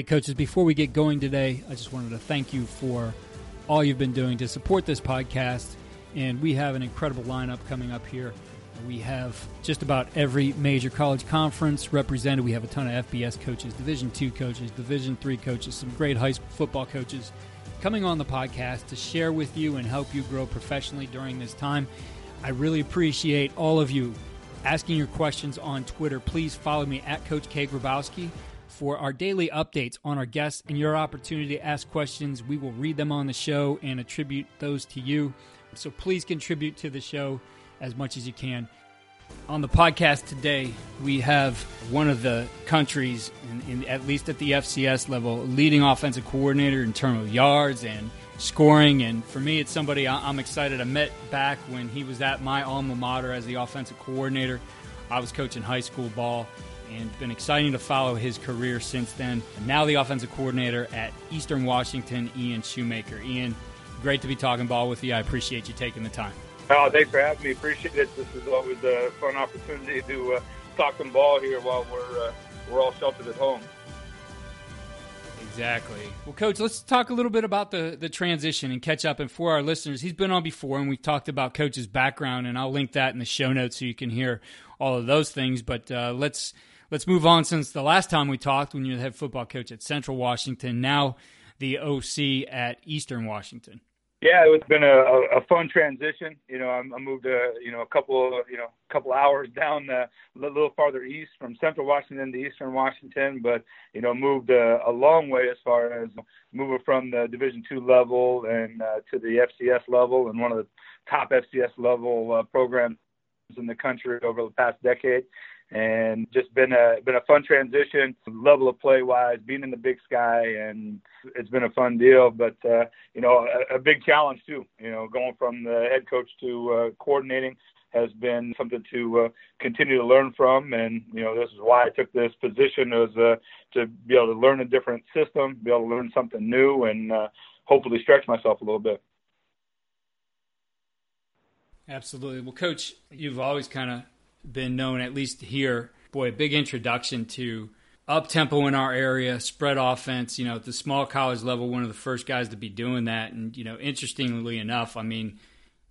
Hey, coaches, before we get going today, I just wanted to thank you for all you've been doing to support this podcast. And we have an incredible lineup coming up here. We have just about every major college conference represented. We have a ton of FBS coaches, Division two coaches, Division three coaches, some great high school football coaches coming on the podcast to share with you and help you grow professionally during this time. I really appreciate all of you asking your questions on Twitter. Please follow me at Coach K. Grabowski for our daily updates on our guests and your opportunity to ask questions. We will read them on the show and attribute those to you. So please contribute to the show as much as you can. On the podcast today, we have one of the countries, in, in, at least at the FCS level, leading offensive coordinator in terms of yards and scoring. And for me, it's somebody I'm excited. I met back when he was at my alma mater as the offensive coordinator. I was coaching high school ball and been exciting to follow his career since then. Now the offensive coordinator at Eastern Washington, Ian Shoemaker. Ian, great to be talking ball with you. I appreciate you taking the time. Oh, thanks for having me. Appreciate it. This is always a fun opportunity to uh, talk some ball here while we're uh, we're all sheltered at home. Exactly. Well, Coach, let's talk a little bit about the, the transition and catch up. And for our listeners, he's been on before, and we've talked about Coach's background, and I'll link that in the show notes so you can hear all of those things. But uh, let's let's move on since the last time we talked when you were the head football coach at Central Washington, now the OC at Eastern Washington. Yeah, it's been a, a fun transition. You know, I, moved a you know a couple you know a couple hours down the, a little farther east from Central Washington to Eastern Washington, but you know moved a, a long way as far as moving from the Division two level and uh, to the FCS level and one of the top FCS level uh, programs in the country over the past decade and just been a been a fun transition. Level of play wise being in the big sky and it's been a fun deal but uh you know a, a big challenge too you know going from the head coach to uh coordinating has been something to uh, continue to learn from. And you know this is why I took this position as uh, to be able to learn a different system be able to learn something new and uh, hopefully stretch myself a little bit. Absolutely. Well, coach, you've always kind of been known, at least here, boy, a big introduction to up tempo in our area, spread offense. You know, at the small college level, one of the first guys to be doing that. And you know, interestingly enough, I mean,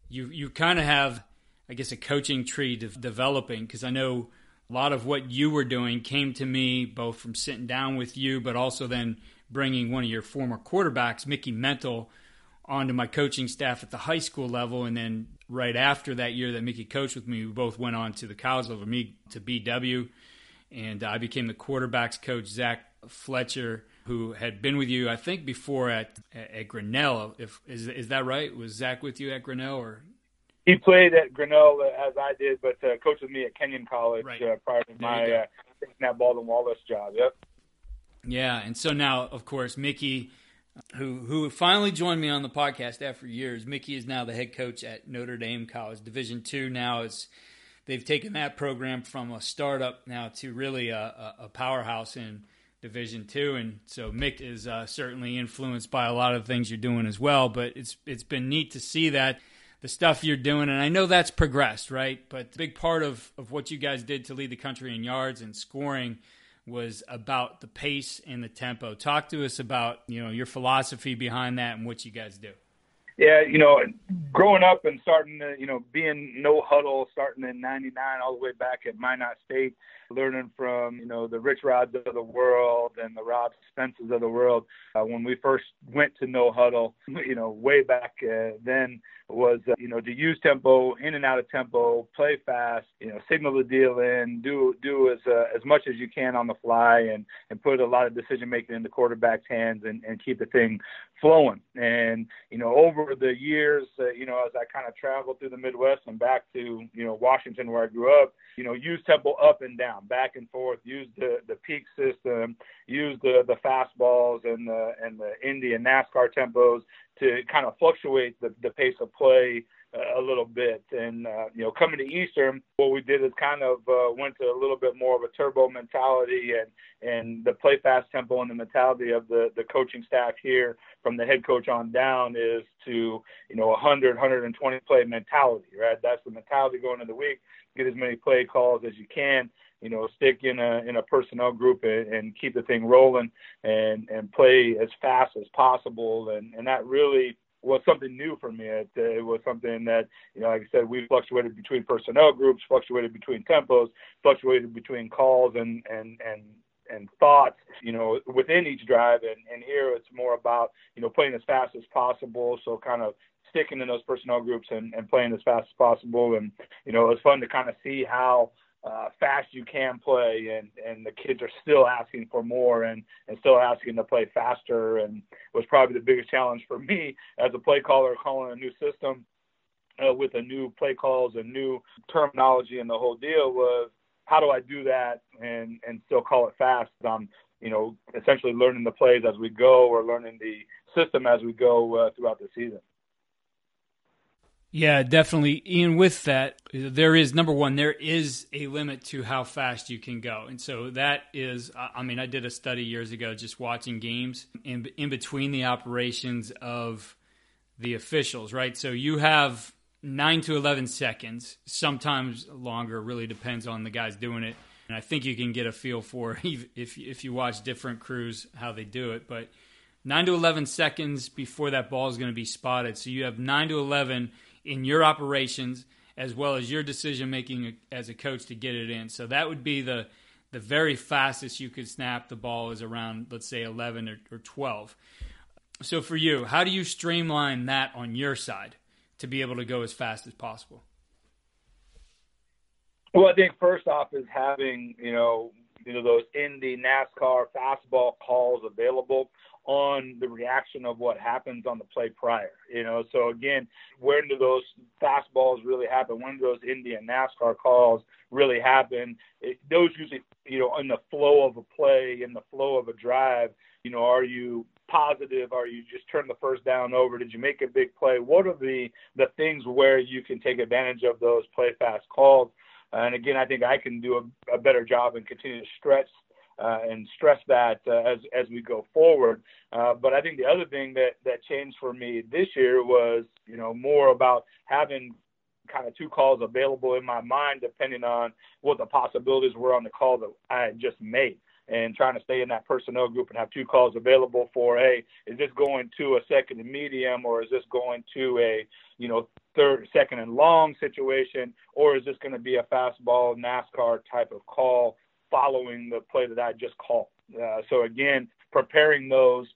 you you kind of have, I guess, a coaching tree de- developing because I know a lot of what you were doing came to me both from sitting down with you, but also then bringing one of your former quarterbacks, Mickey Mentzer, onto my coaching staff at the high school level, and then right after that year that Mickey coached with me, we both went on to the college level, me to BW, and I became the quarterbacks coach, Zach Fletcher, who had been with you, I think, before at at Grinnell. If is is that right? Was Zach with you at Grinnell or? He played at Grinnell uh, as I did, but uh, coached with me at Kenyon College right. uh, prior to my uh, that Baldwin Wallace job. Yep. Yeah, and so now, of course, Mickey who who finally joined me on the podcast after years. Mickey is now the head coach at Notre Dame College, Division two. Now is they've taken that program from a startup now to really a, a powerhouse in Division two, and so Mick is uh, certainly influenced by a lot of things you're doing as well. But it's it's been neat to see that the stuff you're doing, and I know that's progressed, right? But a big part of of what you guys did to lead the country in yards and scoring was about the pace and the tempo. Talk to us about you know your philosophy behind that and what you guys do. Yeah, you know, growing up and starting to, you know, being no huddle, starting in '99 all the way back at Minot State, learning from, you know, the Rich Rods of the world and the Rob Spences of the world. Uh, when we first went to no huddle, you know, way back uh, then, was uh, you know to use tempo in and out of tempo, play fast, you know, signal the deal in, do do as uh, as much as you can on the fly, and and put a lot of decision making in the quarterback's hands, and and keep the thing flowing. And you know, over the years, uh, you know, as I kind of traveled through the Midwest and back to you know Washington where I grew up, you know, use tempo up and down, back and forth, use the the peek system, use the the fastballs and the and the Indy and NASCAR tempos to kind of fluctuate the, the pace of play a little bit. And uh, you know, coming to Eastern, what we did is kind of uh, went to a little bit more of a turbo mentality and and the play fast tempo and the mentality of the the coaching staff here from the head coach on down is to you know 100 120 play mentality right that's the mentality going into the week get as many play calls as you can you know, stick in a in a personnel group and, and keep the thing rolling and and play as fast as possible. And and that really was something new for me. It, it was something that, you know, like I said, we fluctuated between personnel groups, fluctuated between tempos, fluctuated between calls and and and and thoughts, you know, within each drive. And, and here it's more about, you know, playing as fast as possible. So kind of sticking in those personnel groups and, and playing as fast as possible. And, you know, it was fun to kind of see how uh, fast you can play, and and the kids are still asking for more and and still asking to play faster. And was probably the biggest challenge for me as a play caller calling a new system uh, with a new play calls and new terminology and the whole deal was how do I do that and and still call it fast? I'm you know essentially learning the plays as we go or learning the system as we go uh, throughout the season. Yeah, definitely. Ian, with that, there is number one, there is a limit to how fast you can go. And so that is, I mean, I did a study years ago just watching games in, in between the operations of the officials, right? So you have nine to 11 seconds, sometimes longer, really depends on the guys doing it. And I think you can get a feel for if, if you watch different crews how they do it. But nine to 11 seconds before that ball is going to be spotted. So you have nine to 11 in your operations as well as your decision making as a coach to get it in. So that would be the the very fastest you could snap the ball is around let's say 11 or, or 12. So for you, how do you streamline that on your side to be able to go as fast as possible? Well, I think first off is having you know you know those Indy NASCAR fastball calls available on the reaction of what happens on the play prior. You know, so again, when do those fastballs really happen? When do those Indian NASCAR calls really happen? It, those usually, you know, in the flow of a play, in the flow of a drive. You know, are you positive? Are you just turn the first down over? Did you make a big play? What are the the things where you can take advantage of those play fast calls? And again, I think I can do a, a better job and continue to stretch uh, and stress that uh, as as we go forward. Uh, but I think the other thing that that changed for me this year was you know more about having kind of two calls available in my mind depending on what the possibilities were on the call that I had just made and trying to stay in that personnel group and have two calls available for hey is this going to a second and medium or is this going to a you know third second and long situation or is this going to be a fastball NASCAR type of call following the play that I just called. Uh, so again, preparing those,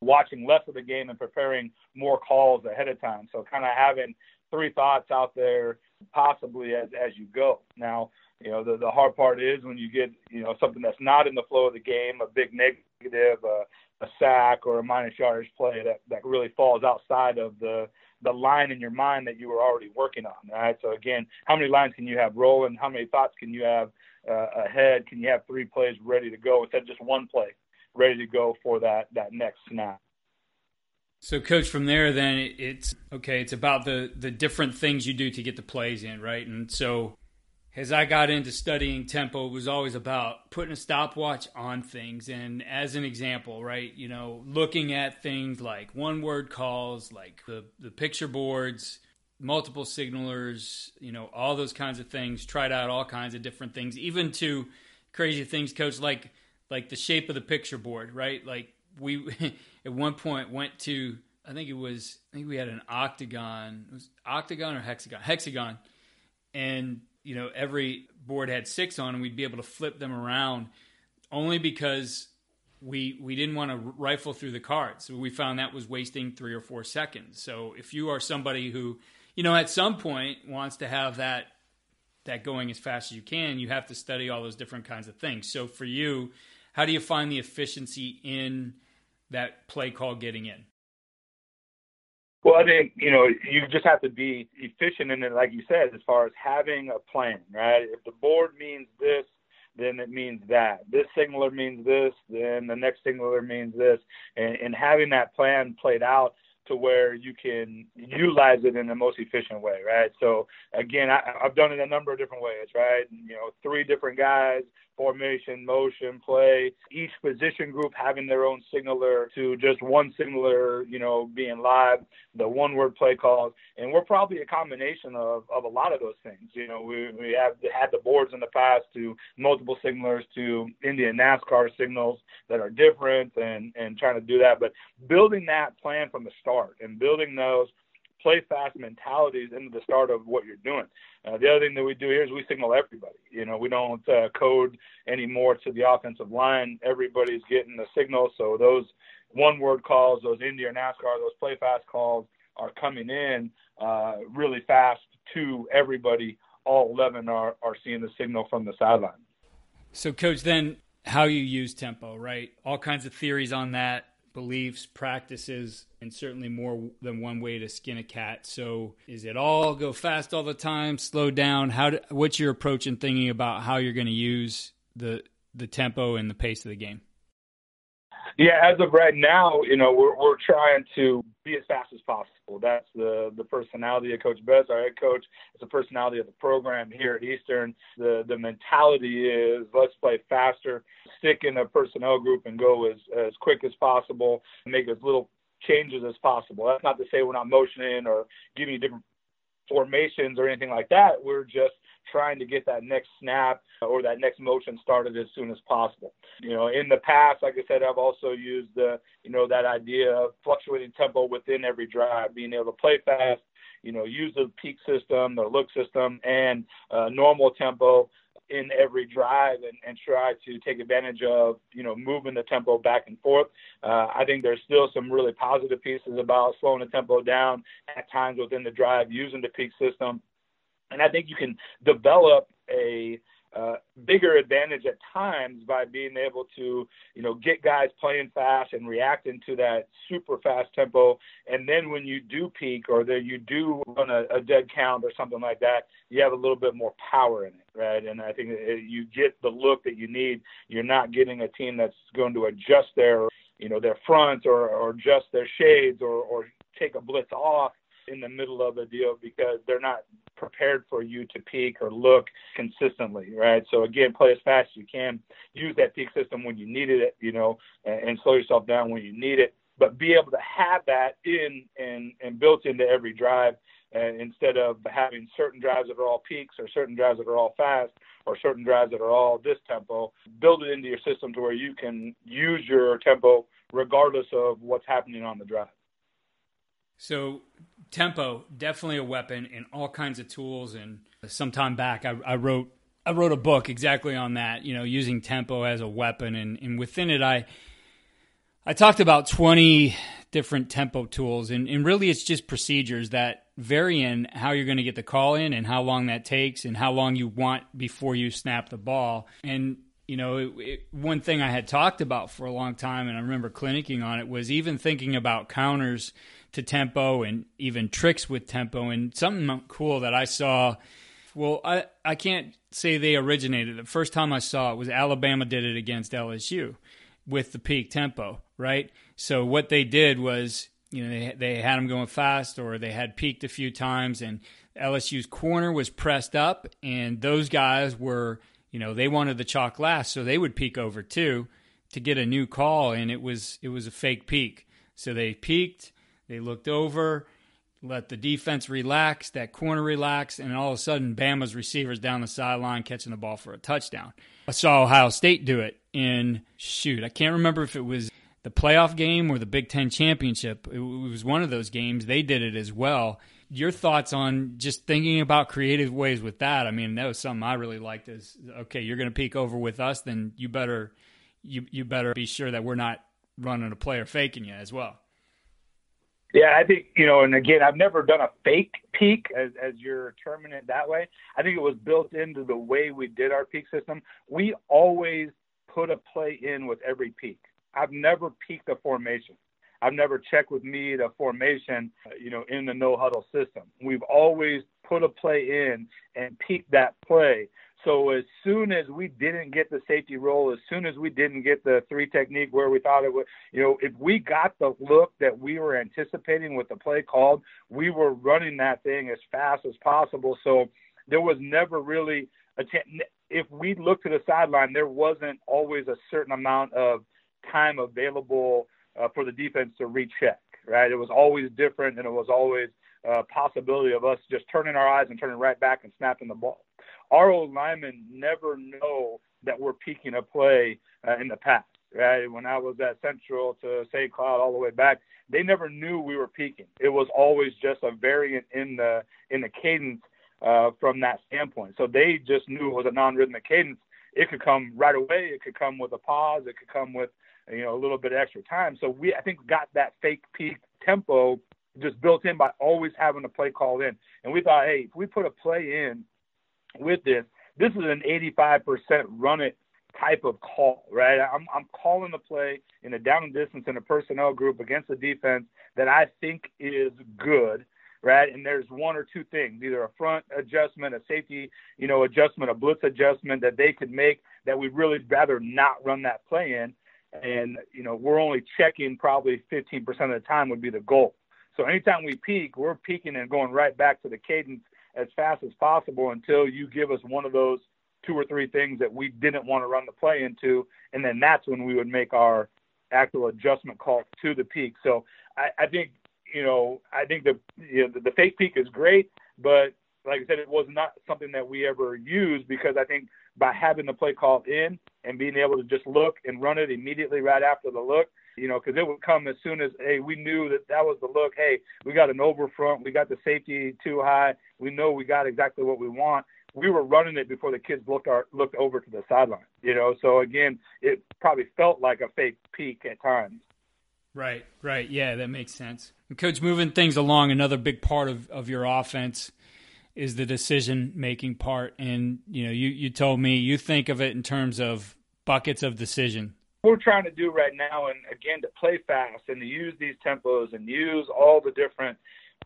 watching less of the game and preparing more calls ahead of time. So kind of having three thoughts out there possibly as as you go. Now, you know, the the hard part is when you get, you know, something that's not in the flow of the game, a big negative, a, a sack or a minus yardage play that that really falls outside of the the line in your mind that you were already working on, right? So again, how many lines can you have rolling? How many thoughts can you have uh, ahead? Can you have three plays ready to go instead of just one play ready to go for that that next snap? So, coach, from there, then it's okay. It's about the the different things you do to get the plays in, right? And so, as I got into studying tempo, it was always about putting a stopwatch on things. And as an example, right, you know, looking at things like one word calls, like the the picture boards, multiple signalers, you know, all those kinds of things, tried out all kinds of different things, even to crazy things, coach, like like the shape of the picture board, right? Like we at one point went to I think it was I think we had an octagon. Was octagon or hexagon? Hexagon. And you know, every board had six on and we'd be able to flip them around only because we we didn't want to rifle through the cards. We found that was wasting 3 or 4 seconds. So if you are somebody who, you know, at some point wants to have that that going as fast as you can, you have to study all those different kinds of things. So for you, how do you find the efficiency in that play call getting in? Well, I think you know you just have to be efficient in it, like you said, as far as having a plan, right? If the board means this, then it means that. This signaler means this, then the next signaler means this, and, and having that plan played out to where you can utilize it in the most efficient way, right? So again, I, I've done it a number of different ways, right? You know, three different guys, formation, motion, play, each position group having their own signaler to just one signaler, you know, being live, the one word play calls. And we're probably a combination of, of a lot of those things. You know, we, we have had the boards in the past to multiple signalers to Indian NASCAR signals that are different and, and trying to do that. But building that plan from the start and building those play fast mentalities into the start of what you're doing. Uh, the other thing that we do here is we signal everybody. You know, we don't uh, code anymore to the offensive line. Everybody's getting the signal, so those one-word calls, those Indy or NASCAR, those play fast calls are coming in uh, really fast to everybody. All 11 are, are seeing the signal from the sideline. So, coach, then how you use tempo, right? All kinds of theories on that beliefs, practices, and certainly more than one way to skin a cat. So, is it all go fast all the time, slow down? How? Do, what's your approach in thinking about how you're going to use the the tempo and the pace of the game? Yeah, as of right now, you know, we're we're trying to be as fast as possible. That's the the personality of Coach Best, our head coach. It's the personality of the program here at Eastern. The the mentality is let's play faster, stick in a personnel group and go as as quick as possible, make as little changes as possible. That's not to say we're not motioning or giving you different formations or anything like that. We're just trying to get that next snap or that next motion started as soon as possible. You know, in the past, like I said, I've also used the, you know, that idea of fluctuating tempo within every drive, being able to play fast, you know, use the peek system, the look system, and uh, normal tempo in every drive and, and try to take advantage of, you know, moving the tempo back and forth. Uh, I think there's still some really positive pieces about slowing the tempo down at times within the drive, using the peek system. And I think you can develop a uh, bigger advantage at times by being able to, you know, get guys playing fast and reacting to that super fast tempo. And then when you do peek or that you do run a, a dead count or something like that, you have a little bit more power in it, right? And I think you get the look that you need. You're not getting a team that's going to adjust their, you know, their front or, or adjust their shades or, or take a blitz off in the middle of a deal because they're not prepared for you to peek or look consistently, right? So again, play as fast as you can. Use that peek system when you needed it, you know, and, and slow yourself down when you need it. But be able to have that in and and built into every drive, uh, instead of having certain drives that are all peeks or certain drives that are all fast or certain drives that are all this tempo. Build it into your system to where you can use your tempo regardless of what's happening on the drive. So tempo definitely a weapon in all kinds of tools. And some time back, I, I, wrote I wrote a book exactly on that. You know, using tempo as a weapon, and and within it, I I talked about twenty different tempo tools, and and really, it's just procedures that vary in how you're going to get the call in and how long that takes and how long you want before you snap the ball and you know, it, it, one thing I had talked about for a long time, and I remember clinicking on it, was even thinking about counters to tempo and even tricks with tempo. And something cool that I saw, well, I, I can't say they originated. The first time I saw it was Alabama did it against LSU with the peek tempo, right? So what they did was, you know, they, they had them going fast or they had peeked a few times and LSU's corner was pressed up and those guys were, you know, they wanted the chalk last, so they would peek over too to get a new call and it was it was a fake peek. So they peeked they looked over, let the defense relax, that corner relax, and all of a sudden, Bama's receivers down the sideline catching the ball for a touchdown. I saw Ohio State do it in shoot, I can't remember if it was the playoff game or the Big Ten championship. It was one of those games. They did it as well. Your thoughts on just thinking about creative ways with that? I mean, that was something I really liked. Is okay, you're going to peek over with us, then you better you you better be sure that we're not running a play or faking you as well. Yeah, I think you know, and again, I've never done a fake peek as as you're terming it that way. I think it was built into the way we did our peek system. We always put a play in with every peek. I've never peeked a formation. I've never checked with me the formation, you know, in the no huddle system. We've always put a play in and peeked that play so as soon as we didn't get the safety roll, as soon as we didn't get the three technique where we thought it would, you know, if we got the look that we were anticipating with the play called, we were running that thing as fast as possible. So there was never really a t- if we looked to the sideline, there wasn't always a certain amount of time available uh, for the defense to recheck. Right? It was always different, and it was always a possibility of us just turning our eyes and turning right back and snapping the ball our old linemen never know that we're peeking a play uh, in the past. Right when I was at Central to St. Cloud all the way back, they never knew we were peeking. It was always just a variant in the in the cadence uh, from that standpoint. So they just knew it was a non-rhythmic cadence. It could come right away. It could come with a pause. It could come with you know a little bit extra time. So we I think got that fake peek tempo just built in by always having a play called in. And we thought, hey, if we put a play in with this, this is an 85% run it type of call, right? I'm, I'm calling the play in a down distance in a personnel group against a defense that I think is good, right? And there's one or two things, either a front adjustment, a safety, you know, adjustment, a blitz adjustment that they could make that we'd really rather not run that play in. And, you know, we're only checking probably 15% of the time would be the goal. So anytime we peek, we're peeking and going right back to the cadence as fast as possible until you give us one of those two or three things that we didn't want to run the play into, and then that's when we would make our actual adjustment call to the peek. So I, I think you know I think the you know, the, the fake peek is great, but like I said, it was not something that we ever used because I think by having the play called in and being able to just look and run it immediately right after the look, you know, because it would come as soon as, hey, we knew that that was the look. Hey, we got an over front. We got the safety too high. We know we got exactly what we want. We were running it before the kids looked our, looked over to the sideline, you know. So again, it probably felt like a fake peek at times. Right, right. Yeah, that makes sense. Coach, moving things along, another big part of, of your offense is the decision making part. And, you know, you, you told me you think of it in terms of buckets of decision we're trying to do right now, and again, to play fast and to use these tempos and use all the different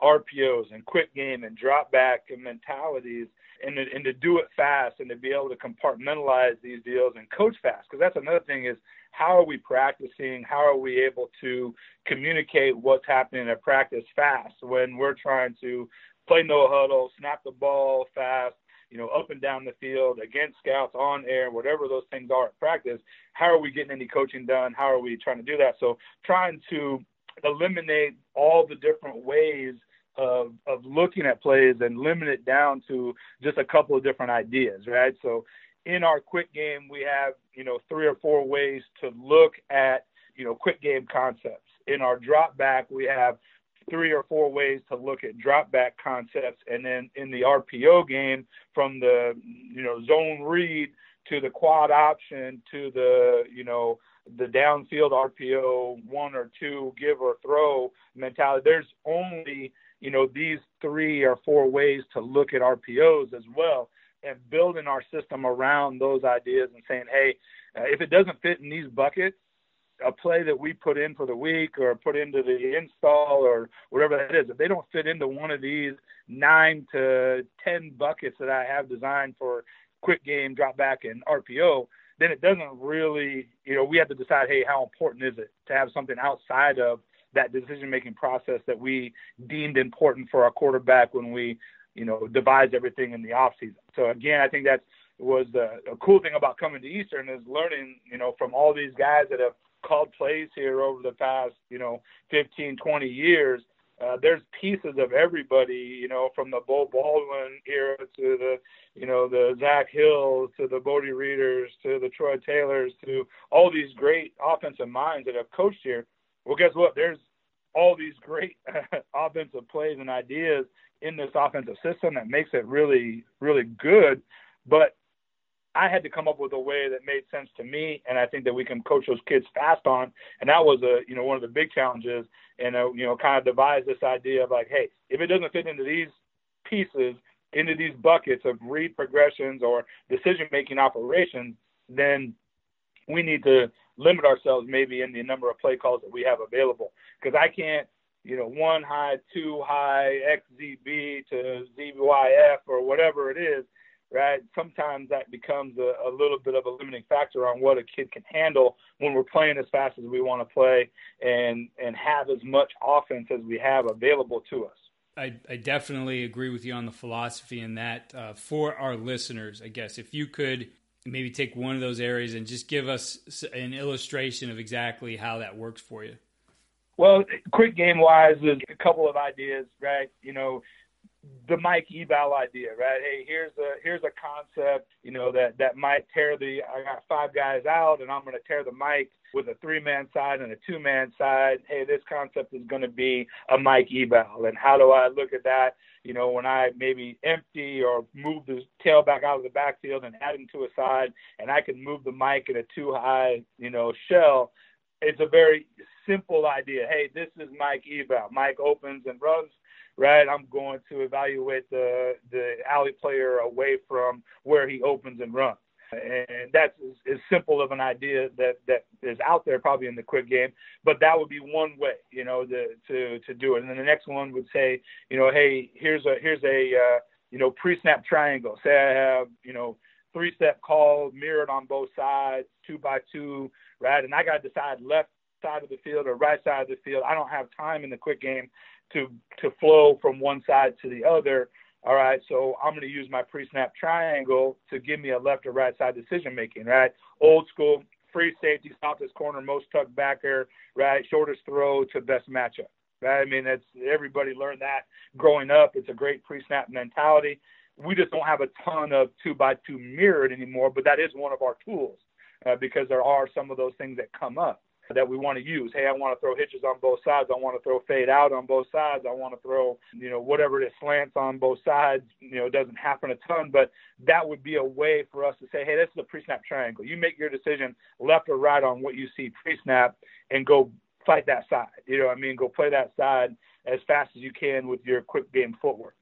RPOs and quick game and drop back and mentalities and to, and to do it fast and to be able to compartmentalize these deals and coach fast. Because that's another thing is how are we practicing? How are we able to communicate what's happening at practice fast when we're trying to play no huddle, snap the ball fast, you know, up and down the field, against scouts, on air, whatever those things are at practice. How are we getting any coaching done? How are we trying to do that? So trying to eliminate all the different ways of of looking at plays and limit it down to just a couple of different ideas, right? So in our quick game, we have you know three or four ways to look at you know quick game concepts. In our drop back, we have three or four ways to look at drop back concepts. And then in the RPO game, from the you know zone read to the quad option to the you know the downfield RPO one or two give or throw mentality. There's only you know these three or four ways to look at RPOs as well, and building our system around those ideas and saying, hey, uh, if it doesn't fit in these buckets, a play that we put in for the week or put into the install or whatever that is, if they don't fit into one of these nine to ten buckets that I have designed for quick game, drop back, and RPO, then it doesn't really, you know, we have to decide, hey, how important is it to have something outside of that decision making process that we deemed important for our quarterback when we, you know, devised everything in the offseason. So again, I think that's was the a cool thing about coming to Eastern is learning, you know, from all these guys that have called plays here over the past, you know, 15, 20 years uh, there's pieces of everybody, you know, from the Beau Baldwin era to the, you know, the Zak Hills to the Bodie Reeders to the Troy Taylors to all these great offensive minds that have coached here. Well, guess what? There's all these great offensive plays and ideas in this offensive system that makes it really, really good. But I had to come up with a way that made sense to me, and I think that we can coach those kids fast on. And that was a you know one of the big challenges, and uh, you know kind of devise this idea of like, hey, if it doesn't fit into these pieces, into these buckets of read progressions or decision making operations, then we need to limit ourselves maybe in the number of play calls that we have available. Because I can't, you know, one high, two high, XZB to ZYF or whatever it is right? Sometimes that becomes a, a, little bit of a limiting factor on what a kid can handle when we're playing as fast as we want to play and and have as much offense as we have available to us. I, I definitely agree with you on the philosophy in that. Uh, for our listeners, I guess if you could maybe take one of those areas and just give us an illustration of exactly how that works for you. Well, quick game wise, there's a couple of ideas, right? You know, the Mike eval idea, right? Hey, here's a here's a concept, you know, that that might tear the I got five guys out and I'm going to tear the Mike with a three man side and a two man side. Hey, this concept is going to be a Mike eval, and how do I look at that? You know, when I maybe empty or move the tail back out of the backfield and add him to a side, and I can move the Mike in a two high, you know, shell. It's a very simple idea. Hey, this is Mike eval. Mike opens and runs right? I'm going to evaluate the the alley player away from where he opens and runs. And that's as, simple of an idea that that is out there probably in the quick game, but that would be one way, you know, to to to do it. And then the next one would say, you know, hey, here's a here's a uh, you know pre-snap triangle. Say I have you know three-step call mirrored on both sides, two by two, right? And I got to decide left side of the field or right side of the field. I don't have time in the quick game to to flow from one side to the other. All right, so I'm going to use my pre-snap triangle to give me a left or right side decision making. Right, old school free safety, softest corner, most tuck backer. Right, shortest throw to best matchup. Right, I mean that's everybody learned that growing up. It's a great pre-snap mentality. We just don't have a ton of two by two mirrored anymore, but that is one of our tools uh, because there are some of those things that come up that we want to use. Hey, I want to throw hitches on both sides. I want to throw fade out on both sides. I want to throw, you know, whatever it is, slants on both sides. You know, it doesn't happen a ton, but that would be a way for us to say, hey, this is a pre-snap triangle. You make your decision left or right on what you see pre-snap and go fight that side. You know what I mean? Go play that side as fast as you can with your quick game footwork.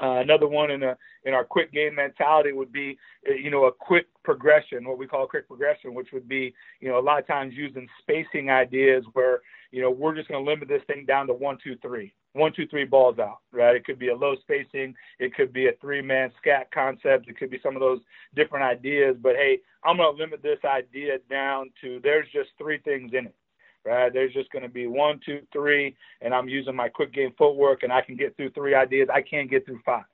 Uh, another one in a in our quick game mentality would be, uh, you know, a quick progression, what we call quick progression, which would be, you know, a lot of times using spacing ideas where, you know, we're just going to limit this thing down to one, two, three, one, two, three balls out, right? It could be a low spacing, it could be a three-man scat concept, it could be some of those different ideas. But hey, I'm going to limit this idea down to there's just three things in it right? There's just going to be one, two, three, and I'm using my quick game footwork, and I can get through three ideas. I can't get through five.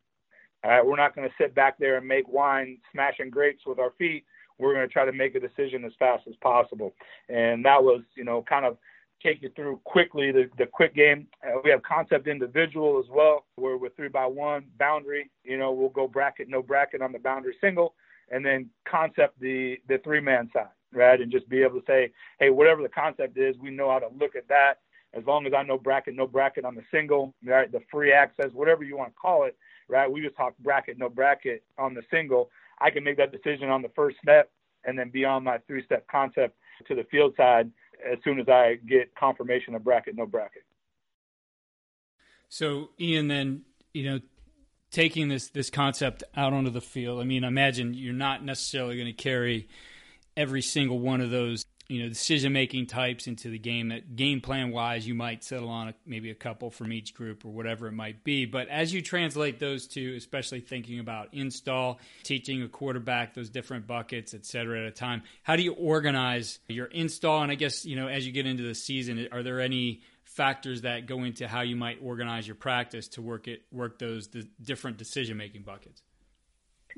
All right, we're not going to sit back there and make wine, smashing grapes with our feet. We're going to try to make a decision as fast as possible, and that was, you know, kind of take you through quickly the, the quick game. Uh, we have concept individual as well, where we're three by one boundary, you know, we'll go bracket, no bracket on the boundary single, and then concept the the three man side right? And just be able to say, hey, whatever the concept is, we know how to look at that. As long as I know bracket, no bracket on the single, right? The free access, whatever you want to call it, right? We just talk bracket, no bracket on the single. I can make that decision on the first step and then be on my three step concept to the field side as soon as I get confirmation of bracket, no bracket. So, Ian, then, you know, taking this this concept out onto the field, I mean, imagine you're not necessarily going to carry every single one of those you know decision making types into the game that game plan wise you might settle on a, maybe a couple from each group or whatever it might be. But as you translate those two especially thinking about install teaching a quarterback those different buckets et cetera at a time how do you organize your install? And i guess you know as you get into the season are there any factors that go into how you might organize your practice to work it work those different decision making buckets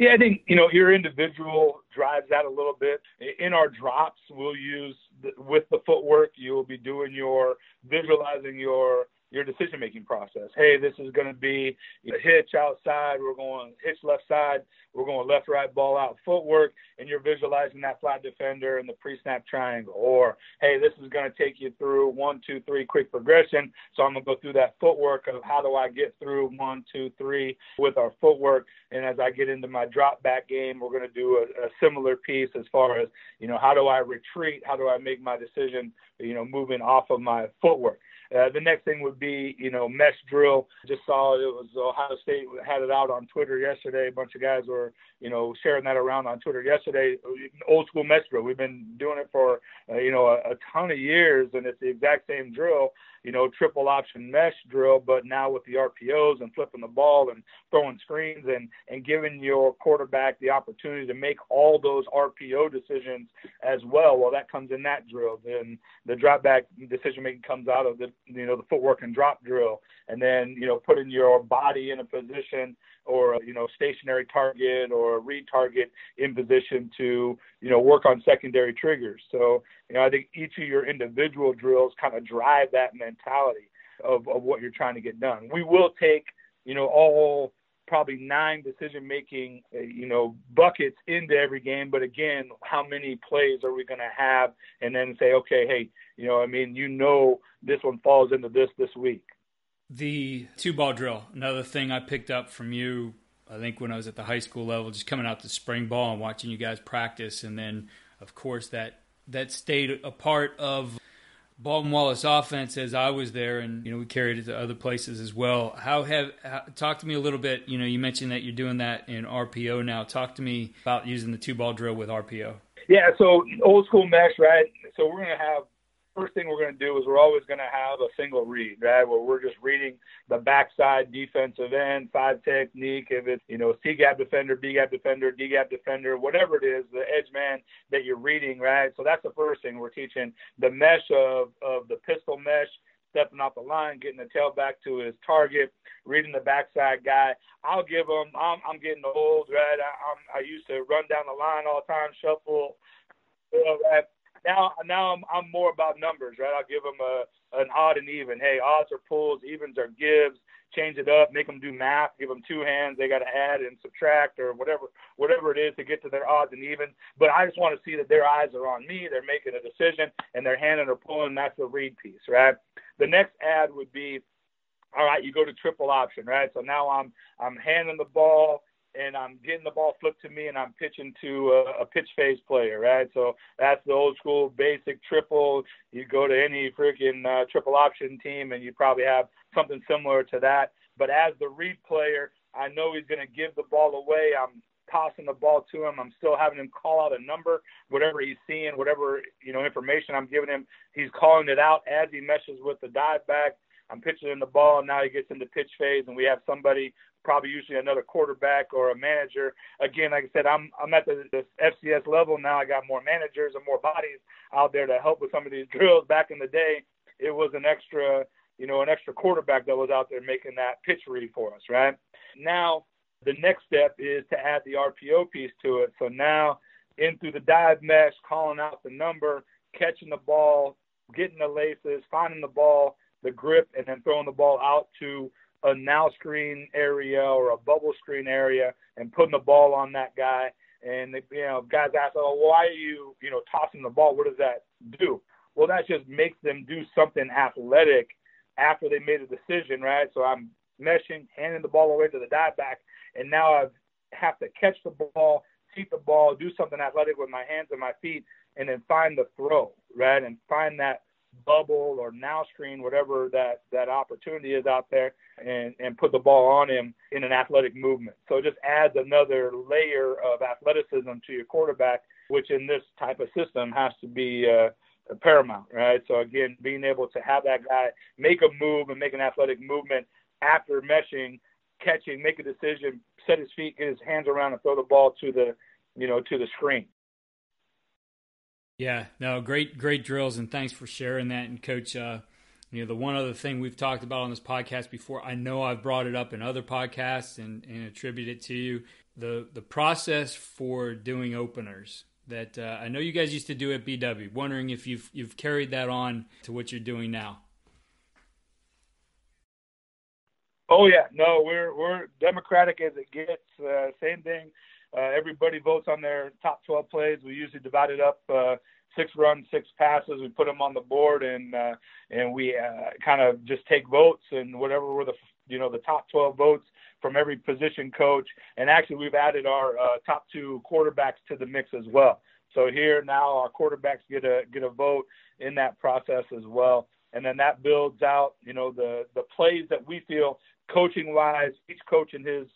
yeah, I think you know your individual drives that a little bit. In our drops, we'll use with the footwork. You will be doing your visualizing your your decision making process. Hey, this is going to be a hitch outside. We're going hitch left side. We're going left right ball out footwork, and you're visualizing that flat defender and the pre snap triangle. Or hey, this is going to take you through one, two, three quick progression. So I'm going to go through that footwork of how do I get through one, two, three with our footwork. And as I get into my drop back game, we're going to do a, a similar piece as far as you know how do I retreat? How do I make my decision? You know, moving off of my footwork. Uh, the next thing would be, you know, mesh drill. Just saw it was Ohio State had it out on Twitter yesterday. A bunch of guys were, you know, sharing that around on Twitter yesterday. Old school mesh drill. We've been doing it for, uh, you know, a, a ton of years, and it's the exact same drill you know, triple option mesh drill, but now with the RPOs and flipping the ball and throwing screens and, and giving your quarterback the opportunity to make all those RPO decisions as well. Well, that comes in that drill. Then the drop back decision making comes out of the, you know, the footwork and drop drill. And then, you know, putting your body in a position or a, you know stationary target or a read target in position to you know work on secondary triggers. So you know I think each of your individual drills kind of drive that mentality of of what you're trying to get done. We will take you know all probably nine decision making uh, you know buckets into every game but again how many plays are we going to have and then say okay hey you know i mean you know this one falls into this this week the two ball drill, another thing I picked up from you, I think when I was at the high school level, just coming out to spring ball and watching you guys practice, and then of course that that stayed a part of Baldwin Wallace offense as I was there, and you know we carried it to other places as well. How have talk to me a little bit? You know, you mentioned that you're doing that in RPO now. Talk to me about using the two ball drill with RPO. Yeah, so old school mesh, right? So we're gonna have first thing we're going to do is we're always going to have a single read, right? Where we're just reading the backside defensive end, five technique, if it's, you know, C gap defender, B gap defender, D gap defender, whatever it is, the edge man that you're reading, right? So that's the first thing we're teaching the mesh of, of the pistol mesh stepping off the line, getting the tail back to his target, reading the backside guy. I'll give him. I'm, I'm getting old, right? I, I'm, I used to run down the line all the time, shuffle. Right? Now now I'm I'm more about numbers, right? I'll give them a an odd and even. Hey, odds are pulls, evens are gives. Change it up, make them do math. Give them two hands. They got to add and subtract or whatever whatever it is to get to their odds and even. But I just want to see that their eyes are on me. They're making a decision and they're handing or pulling. That's the read piece, right? The next ad would be, all right, you go to triple option, right? So now I'm I'm handing the ball and I'm getting the ball flipped to me and I'm pitching to a, a pitch phase player, right? So that's the old school basic triple. You go to any freaking uh, triple option team and you probably have something similar to that. But as the read player, I know he's going to give the ball away. I'm tossing the ball to him. I'm still having him call out a number, whatever he's seeing, whatever you know information I'm giving him. He's calling it out as he meshes with the dive back. I'm pitching in the ball, now he gets into pitch phase, and we have somebody probably usually another quarterback or a manager. Again, like I said, I'm I'm at the, the FCS level now. I got more managers and more bodies out there to help with some of these drills. Back in the day, it was an extra, you know, an extra quarterback that was out there making that pitch read for us, right? Now, the next step is to add the RPO piece to it. So now, in through the dive mesh, calling out the number, catching the ball, getting the laces, finding the ball, the grip, and then throwing the ball out to a now screen area or a bubble screen area and putting the ball on that guy. And you know, guys ask, "Oh, why are you, you know, tossing the ball? What does that do?" Well, that just makes them do something athletic after they made a decision, right? So I'm meshing, handing the ball away to the dive back, and now I have to catch the ball, keep the ball, do something athletic with my hands and my feet, and then find the throw, right? And find that bubble or now screen, whatever that that opportunity is out there, and and put the ball on him in an athletic movement. So it just adds another layer of athleticism to your quarterback, which in this type of system has to be. Uh, paramount, right? So again, being able to have that guy make a move and make an athletic movement after meshing, catching, make a decision, set his feet, get his hands around, and throw the ball to the, you know, to the screen. Yeah, no, great, great drills, and thanks for sharing that. And coach, uh, you know, the one other thing we've talked about on this podcast before, I know I've brought it up in other podcasts and, and attribute it to you. The the process for doing openers that uh, I know you guys used to do at BW. Wondering if you've you've carried that on to what you're doing now. Oh yeah, no, we're we're democratic as it gets. Uh, same thing. Uh, everybody votes on their top 12 plays. We usually divide it up uh, six runs, six passes. We put them on the board, and uh, and we uh, kind of just take votes, and whatever were the you know the top 12 votes from every position coach. And actually, we've added our uh, top two quarterbacks to the mix as well. So here now, our quarterbacks get a get a vote in that process as well, and then that builds out you know the the plays that we feel coaching wise, each coach in his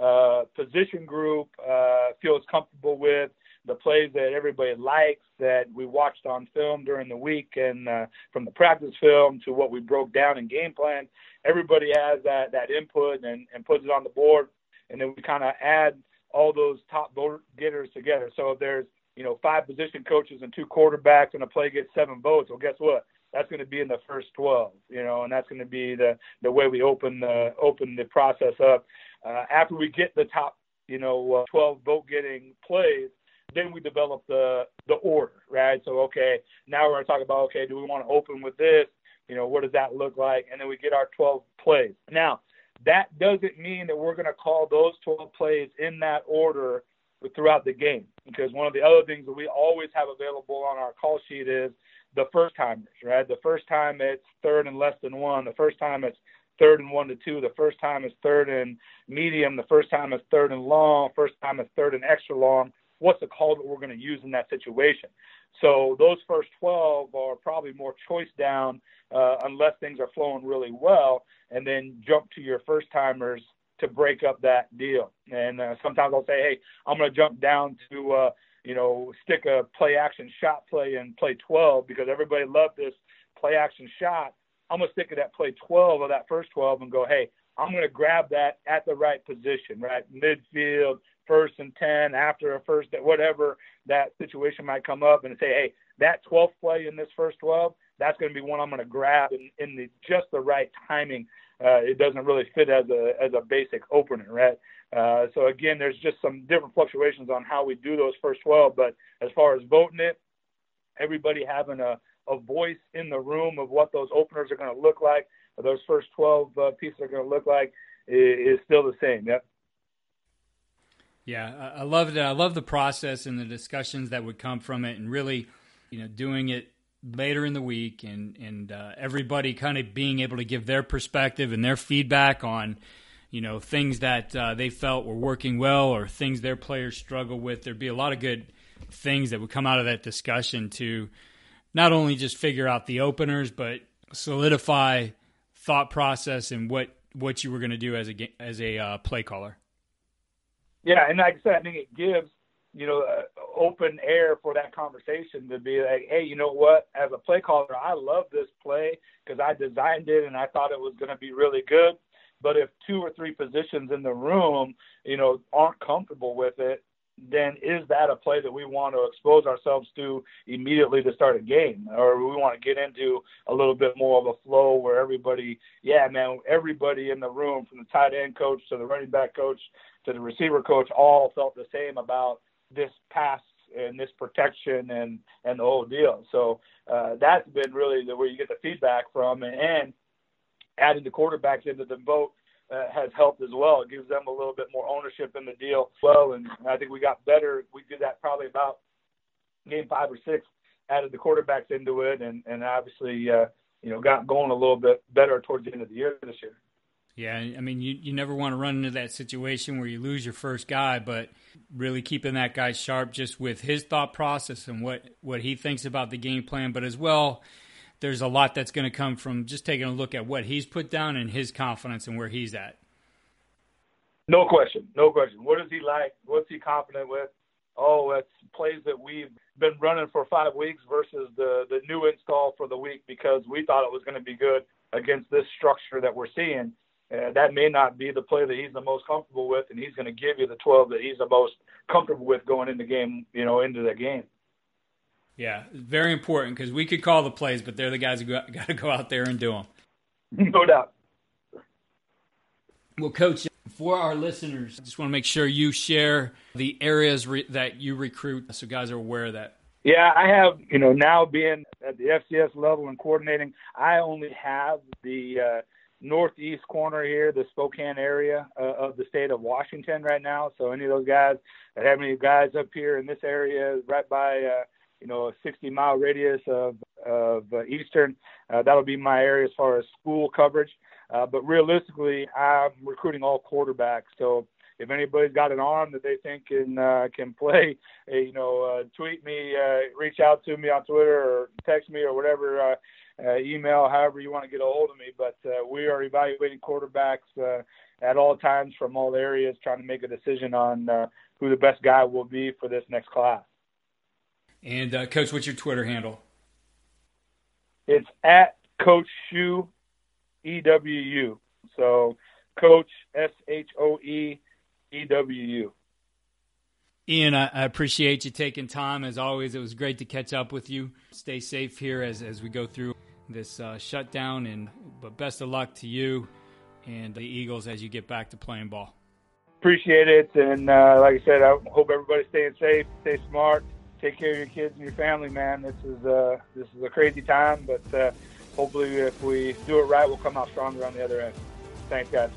uh, position group uh, feels comfortable with the plays that everybody likes that we watched on film during the week and uh, from the practice film to what we broke down in game plan. Everybody has that that input and, and puts it on the board, and then we kind of add all those top vote getters together. So if there's you know five position coaches and two quarterbacks and a play gets seven votes, well guess what? That's going to be in the first 12, you know, and that's going to be the the way we open the open the process up. Uh, after we get the top, you know, uh, 12 vote getting plays, then we develop the the order, right? So okay, now we're going to talk about okay, do we want to open with this? You know, what does that look like? And then we get our 12 plays. Now, that doesn't mean that we're going to call those 12 plays in that order throughout the game because one of the other things that we always have available on our call sheet is the first timers, right? The first time it's third and less than one. The first time it's third and one to two. The first time it's third and medium. The first time it's third and long. First time it's third and extra long. What's the call that we're going to use in that situation? So those first 12 are probably more choice down uh, unless things are flowing really well, and then jump to your first timers to break up that deal. And uh, sometimes I'll say, hey, I'm going to jump down to uh, you know, stick a play action shot play in play 12 because everybody loved this play action shot. I'm going to stick it at play 12 or that first 12 and go, hey, I'm going to grab that at the right position, right? Midfield, first and 10, after a first, whatever that situation might come up, and say, hey, that 12th play in this first 12, that's going to be one I'm going to grab in, in the, just the right timing. Uh, it doesn't really fit as a as a basic opener, right? Uh, so again, there's just some different fluctuations on how we do those first 12. But as far as voting it, everybody having a, a voice in the room of what those openers are going to look like, those first 12 uh, pieces are going to look like, is, is still the same. Yep. Yeah, I love it. I love the process and the discussions that would come from it, and really, you know, doing it later in the week, and and uh, everybody kind of being able to give their perspective and their feedback on you know things that uh, they felt were working well or things their players struggle with. There'd be a lot of good things that would come out of that discussion to not only just figure out the openers, but solidify thought process and what what you were going to do as a as a uh, play caller. Yeah, and like I said, I think it gives you know uh, open air for that conversation to be like, hey, you know what? As a play caller, I love this play because I designed it and I thought it was going to be really good. But if two or three positions in the room, you know, aren't comfortable with it, then is that a play that we want to expose ourselves to immediately to start a game, or we want to get into a little bit more of a flow where everybody, yeah, man, everybody in the room, from the tight end coach to the running back coach to the receiver coach, all felt the same about this pass and this protection and and the whole deal. So uh, that's been really the, where you get the feedback from, and, and adding the quarterbacks into the vote uh, has helped as well. It gives them a little bit more ownership in the deal well, and I think we got better. We did that probably about game five or six. Added the quarterbacks into it, and and obviously uh, you know got going a little bit better towards the end of the year this year. Yeah, I mean, you, you never want to run into that situation where you lose your first guy, but really keeping that guy sharp just with his thought process and what, what he thinks about the game plan, but as well there's a lot that's going to come from just taking a look at what he's put down and his confidence and where he's at. No question, no question. What is he like? What's he confident with? Oh, it's plays that we've been running for five weeks versus the the new install for the week because we thought it was going to be good against this structure that we're seeing. Uh, that may not be the play that he's the most comfortable with, and he's going to give you the 12 that he's the most comfortable with going into the game, you know, into the game. Yeah, very important because we could call the plays, but they're the guys who got, got to go out there and do them. No doubt. Well, Coach, for our listeners, I just want to make sure you share the areas re- that you recruit so guys are aware of that. Yeah, I have, you know, now being at the FCS level and coordinating, I only have the uh, northeast corner here, the Spokane area uh, of the state of Washington right now. So any of those guys that have any guys up here in this area, right by uh, you know a 60 mile radius of of uh, Eastern, uh, that'll be my area as far as school coverage. Uh, but realistically, I'm recruiting all quarterbacks. So if anybody's got an arm that they think can uh, can play, you know, uh, tweet me, uh, reach out to me on Twitter or text me or whatever, uh, uh, email, however you want to get a hold of me. But uh, we are evaluating quarterbacks uh, at all times from all areas, trying to make a decision on uh, who the best guy will be for this next class. And uh, coach, what's your Twitter handle? It's at Coach Shoe E W U. So Coach S H O E E W U. Ian, I, I, appreciate you taking time. As always, it was great to catch up with you. Stay safe here as, as we go through this uh, shutdown, and but best of luck to you and the Eagles as you get back to playing ball. Appreciate it, and uh, like I said, I hope everybody's staying safe, stay smart, take care of your kids and your family. Man, this is uh, this is a crazy time, but uh, hopefully, if we do it right, we'll come out stronger on the other end. Thanks, guys.